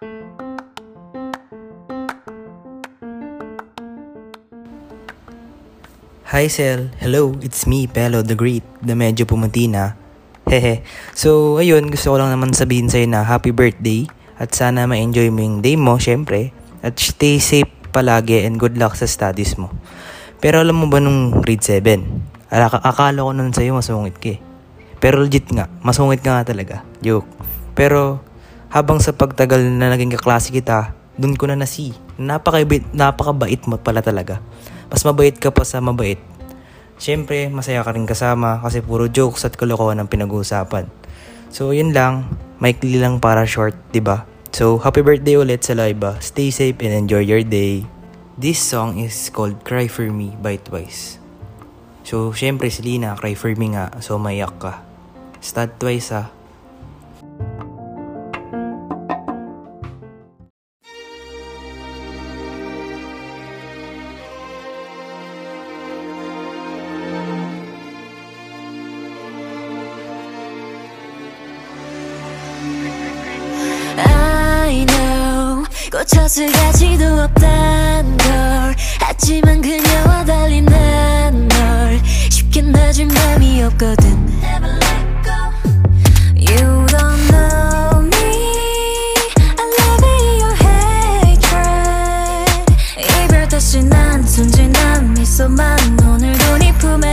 Hi Sel, hello, it's me, Pelo the Great, na medyo pumunti na. Hehe. So, ayun, gusto ko lang naman sabihin sa'yo na happy birthday at sana ma-enjoy mo yung day mo, syempre. At stay safe palagi and good luck sa studies mo. Pero alam mo ba nung grade 7? Ala- akala ko nun sa'yo masungit ka eh. Pero legit nga, masungit ka nga talaga. Joke. Pero habang sa pagtagal na naging kaklase kita, dun ko na nasi. Napakabait, napakabait mo pala talaga. Mas mabait ka pa sa mabait. Siyempre, masaya ka rin kasama kasi puro jokes at kalokohan ang pinag-uusapan. So, yun lang. Maikli lang para short, ba? So, happy birthday ulit sa Laiba. Stay safe and enjoy your day. This song is called Cry For Me by Twice. So, syempre si Cry For Me nga. So, mayak ka. Stud Twice ah. 꽂혔을 가치도 없단 걸. 하지만 그녀와 달리 난 널. 쉽게 놔줄 맘이 없거든. You don't know me. I love your hatred. 이별 다시 난 순진한 미소만 오늘도 네 품에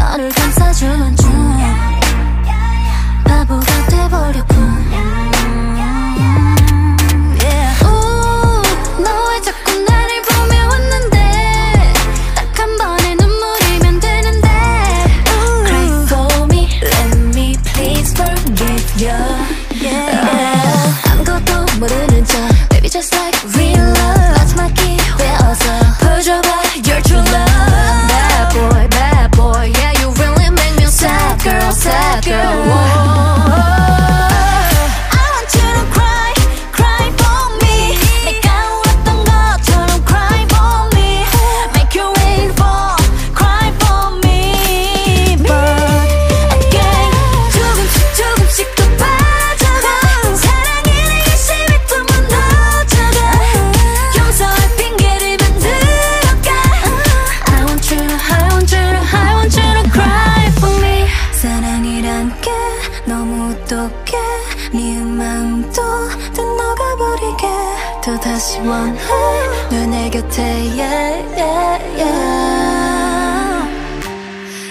너를 감싸주는 중. 바보가 돼버렸군 또 다시 원해 너내 곁에 yeah, yeah, yeah.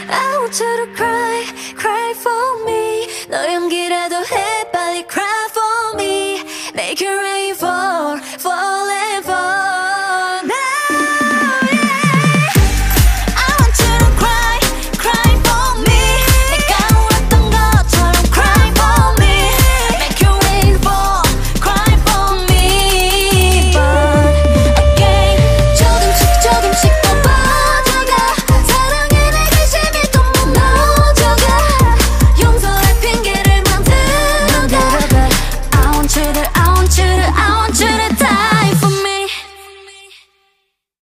I want you to cry, cry for me 너 연기라도 해 빨리 cry for me Make it rain